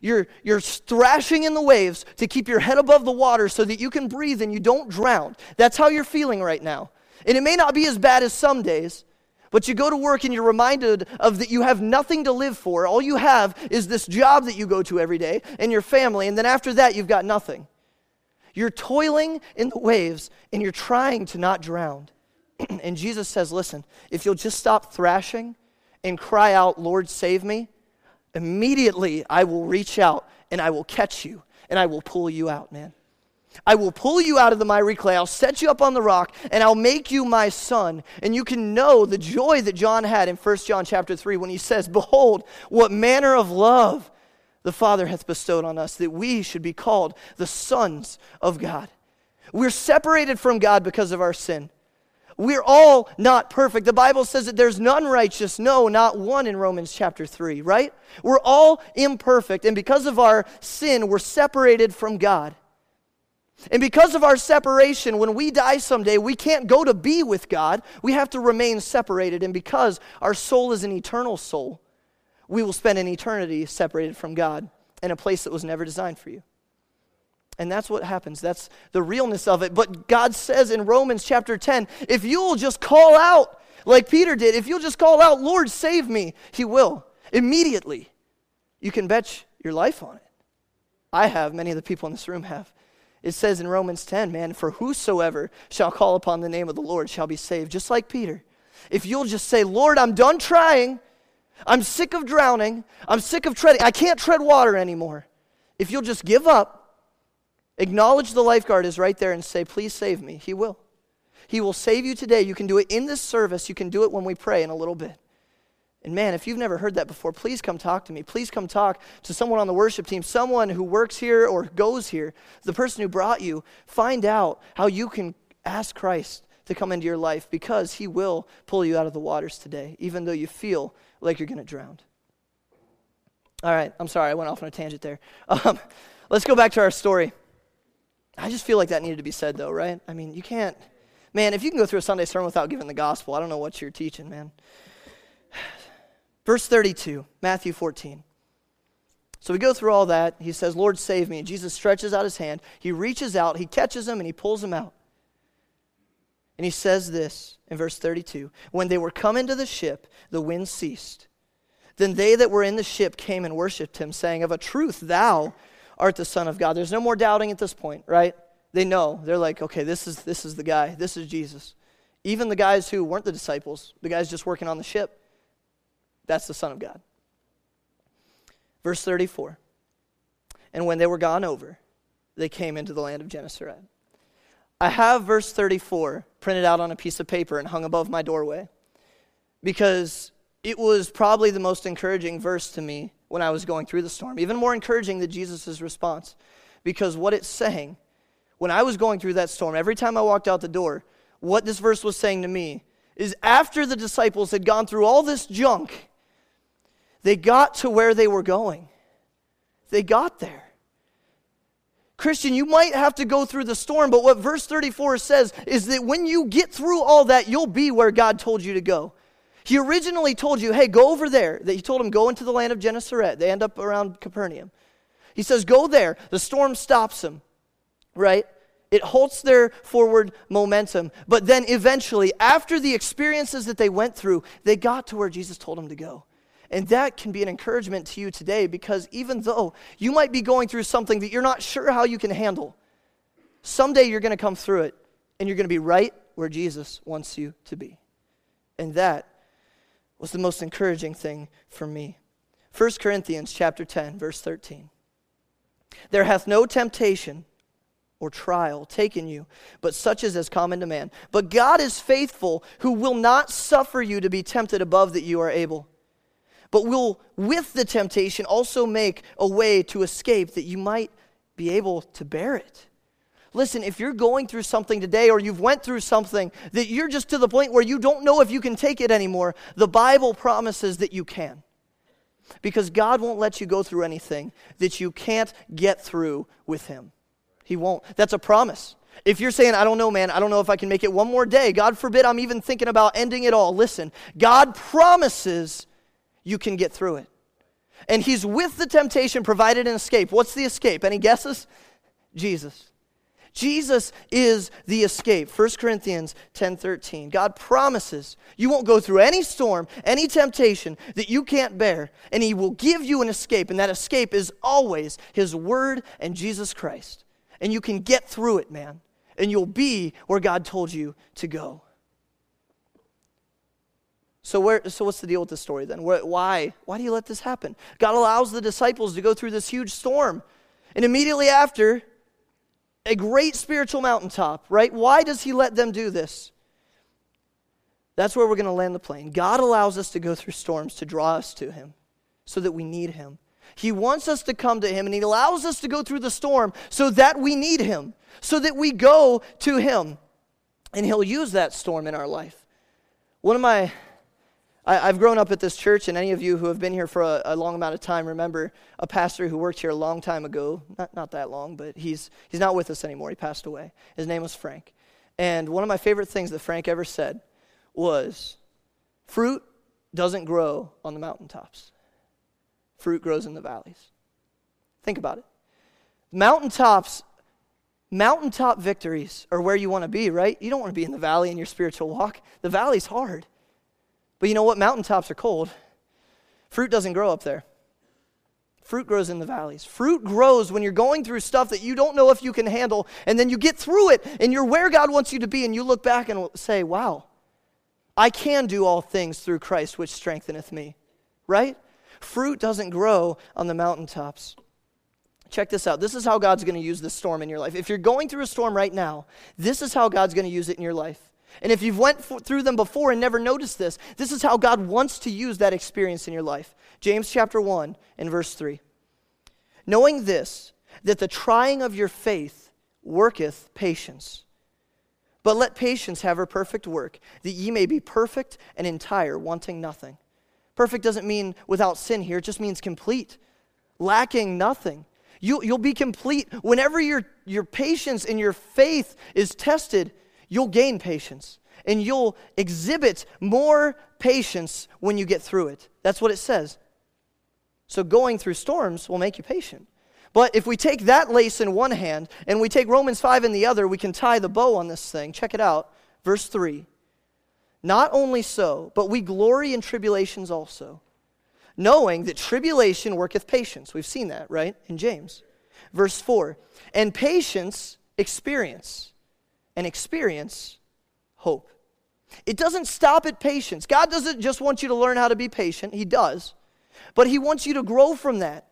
You're, you're thrashing in the waves to keep your head above the water so that you can breathe and you don't drown. That's how you're feeling right now. And it may not be as bad as some days, but you go to work and you're reminded of that you have nothing to live for. All you have is this job that you go to every day and your family, and then after that, you've got nothing. You're toiling in the waves and you're trying to not drown. and Jesus says, Listen, if you'll just stop thrashing and cry out, Lord, save me, immediately I will reach out and I will catch you and I will pull you out, man. I will pull you out of the miry clay. I'll set you up on the rock, and I'll make you my son. And you can know the joy that John had in 1 John chapter 3 when he says, Behold, what manner of love the Father hath bestowed on us, that we should be called the sons of God. We're separated from God because of our sin. We're all not perfect. The Bible says that there's none righteous, no, not one in Romans chapter 3, right? We're all imperfect, and because of our sin, we're separated from God. And because of our separation, when we die someday, we can't go to be with God. We have to remain separated. And because our soul is an eternal soul, we will spend an eternity separated from God in a place that was never designed for you. And that's what happens. That's the realness of it. But God says in Romans chapter 10 if you'll just call out, like Peter did, if you'll just call out, Lord, save me, He will. Immediately. You can bet your life on it. I have, many of the people in this room have. It says in Romans 10, man, for whosoever shall call upon the name of the Lord shall be saved, just like Peter. If you'll just say, Lord, I'm done trying, I'm sick of drowning, I'm sick of treading, I can't tread water anymore. If you'll just give up, acknowledge the lifeguard is right there and say, please save me, he will. He will save you today. You can do it in this service, you can do it when we pray in a little bit. And man, if you've never heard that before, please come talk to me. Please come talk to someone on the worship team, someone who works here or goes here, the person who brought you. Find out how you can ask Christ to come into your life because he will pull you out of the waters today, even though you feel like you're going to drown. All right, I'm sorry, I went off on a tangent there. Um, let's go back to our story. I just feel like that needed to be said, though, right? I mean, you can't, man, if you can go through a Sunday sermon without giving the gospel, I don't know what you're teaching, man. Verse 32, Matthew 14. So we go through all that. He says, Lord, save me. And Jesus stretches out his hand. He reaches out, he catches him, and he pulls him out. And he says this in verse 32 When they were come into the ship, the wind ceased. Then they that were in the ship came and worshiped him, saying, Of a truth, thou art the Son of God. There's no more doubting at this point, right? They know. They're like, okay, this is, this is the guy. This is Jesus. Even the guys who weren't the disciples, the guys just working on the ship, that's the Son of God. Verse 34 And when they were gone over, they came into the land of Gennesaret. I have verse 34 printed out on a piece of paper and hung above my doorway because it was probably the most encouraging verse to me when I was going through the storm, even more encouraging than Jesus' response. Because what it's saying, when I was going through that storm, every time I walked out the door, what this verse was saying to me is after the disciples had gone through all this junk, they got to where they were going. They got there. Christian, you might have to go through the storm, but what verse 34 says is that when you get through all that, you'll be where God told you to go. He originally told you, hey, go over there. That he told him, go into the land of Gennesaret. They end up around Capernaum. He says, go there. The storm stops them, right? It halts their forward momentum. But then eventually, after the experiences that they went through, they got to where Jesus told them to go. And that can be an encouragement to you today because even though you might be going through something that you're not sure how you can handle, someday you're going to come through it and you're going to be right where Jesus wants you to be. And that was the most encouraging thing for me. 1 Corinthians chapter 10 verse 13. There hath no temptation or trial taken you, but such as is common to man. But God is faithful, who will not suffer you to be tempted above that you are able but will, with the temptation, also make a way to escape that you might be able to bear it. Listen, if you're going through something today or you've went through something that you're just to the point where you don't know if you can take it anymore, the Bible promises that you can. Because God won't let you go through anything that you can't get through with Him. He won't. That's a promise. If you're saying, I don't know, man, I don't know if I can make it one more day, God forbid I'm even thinking about ending it all. Listen, God promises you can get through it. And he's with the temptation, provided an escape. What's the escape? Any guesses? Jesus. Jesus is the escape. 1 Corinthians 10:13. God promises you won't go through any storm, any temptation that you can't bear, and he will give you an escape, and that escape is always his word and Jesus Christ. And you can get through it, man, and you'll be where God told you to go. So, where, so what's the deal with this story then? Why? Why do you let this happen? God allows the disciples to go through this huge storm. And immediately after, a great spiritual mountaintop, right? Why does He let them do this? That's where we're going to land the plane. God allows us to go through storms to draw us to Him so that we need Him. He wants us to come to Him, and He allows us to go through the storm so that we need Him, so that we go to Him. And He'll use that storm in our life. One of my I, have grown up at this church, and any of you who have been here for a, a, long amount of time remember a pastor who worked here a long time ago. Not, not that long, but he's, he's not with us anymore. He passed away. His name was Frank. And one of my favorite things that Frank ever said was fruit doesn't grow on the mountaintops, fruit grows in the valleys. Think about it. Mountaintops, mountaintop victories are where you want to be, right? You don't want to be in the valley in your spiritual walk. The valley's hard. But you know what? Mountaintops are cold. Fruit doesn't grow up there. Fruit grows in the valleys. Fruit grows when you're going through stuff that you don't know if you can handle, and then you get through it, and you're where God wants you to be, and you look back and say, Wow, I can do all things through Christ, which strengtheneth me. Right? Fruit doesn't grow on the mountaintops. Check this out. This is how God's going to use this storm in your life. If you're going through a storm right now, this is how God's going to use it in your life. And if you've went through them before and never noticed this, this is how God wants to use that experience in your life. James chapter 1 and verse 3. Knowing this, that the trying of your faith worketh patience. But let patience have her perfect work, that ye may be perfect and entire, wanting nothing. Perfect doesn't mean without sin here, it just means complete, lacking nothing. You, you'll be complete whenever your, your patience and your faith is tested you'll gain patience and you'll exhibit more patience when you get through it. That's what it says. So going through storms will make you patient. But if we take that lace in one hand and we take Romans 5 in the other, we can tie the bow on this thing. Check it out. Verse 3. Not only so, but we glory in tribulations also, knowing that tribulation worketh patience. We've seen that, right? In James. Verse 4. And patience, experience. And experience, hope. It doesn't stop at patience. God doesn't just want you to learn how to be patient, He does. But He wants you to grow from that.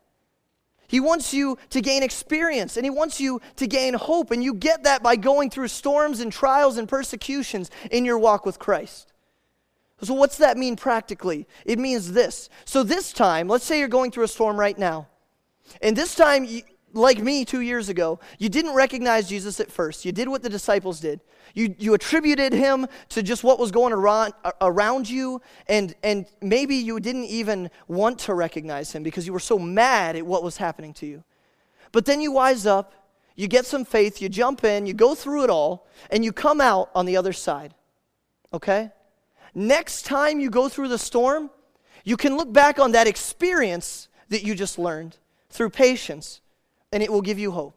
He wants you to gain experience and He wants you to gain hope. And you get that by going through storms and trials and persecutions in your walk with Christ. So, what's that mean practically? It means this. So, this time, let's say you're going through a storm right now. And this time, like me two years ago, you didn't recognize Jesus at first. You did what the disciples did. You, you attributed him to just what was going around, around you, and, and maybe you didn't even want to recognize him because you were so mad at what was happening to you. But then you wise up, you get some faith, you jump in, you go through it all, and you come out on the other side. Okay? Next time you go through the storm, you can look back on that experience that you just learned through patience and it will give you hope.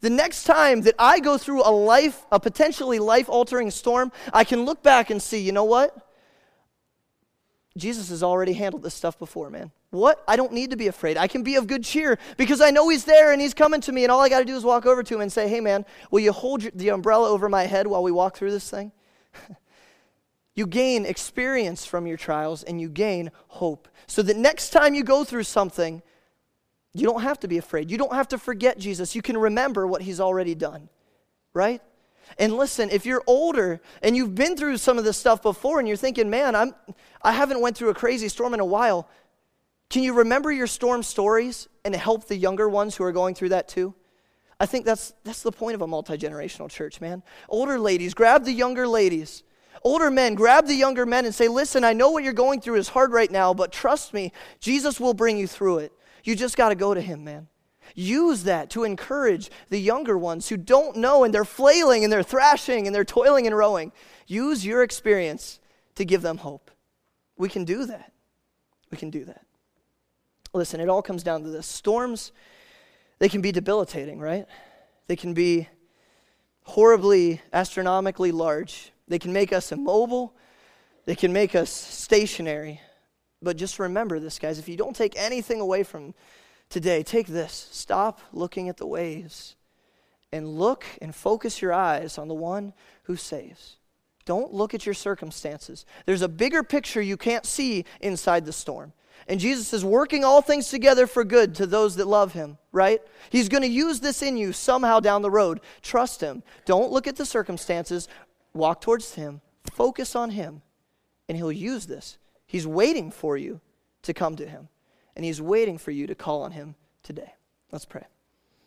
The next time that I go through a life, a potentially life altering storm, I can look back and see, you know what? Jesus has already handled this stuff before, man. What? I don't need to be afraid. I can be of good cheer because I know He's there and He's coming to me, and all I got to do is walk over to Him and say, hey, man, will you hold the umbrella over my head while we walk through this thing? you gain experience from your trials and you gain hope. So that next time you go through something, you don't have to be afraid. You don't have to forget Jesus. You can remember what he's already done, right? And listen, if you're older and you've been through some of this stuff before and you're thinking, "Man, I'm I haven't went through a crazy storm in a while." Can you remember your storm stories and help the younger ones who are going through that too? I think that's that's the point of a multi-generational church, man. Older ladies, grab the younger ladies. Older men, grab the younger men and say, "Listen, I know what you're going through is hard right now, but trust me, Jesus will bring you through it." You just got to go to Him, man. Use that to encourage the younger ones who don't know and they're flailing and they're thrashing and they're toiling and rowing. Use your experience to give them hope. We can do that. We can do that. Listen, it all comes down to this. Storms, they can be debilitating, right? They can be horribly, astronomically large. They can make us immobile. They can make us stationary. But just remember this, guys. If you don't take anything away from today, take this. Stop looking at the waves and look and focus your eyes on the one who saves. Don't look at your circumstances. There's a bigger picture you can't see inside the storm. And Jesus is working all things together for good to those that love him, right? He's going to use this in you somehow down the road. Trust him. Don't look at the circumstances. Walk towards him. Focus on him. And he'll use this He's waiting for you to come to him, and He's waiting for you to call on Him today. Let's pray.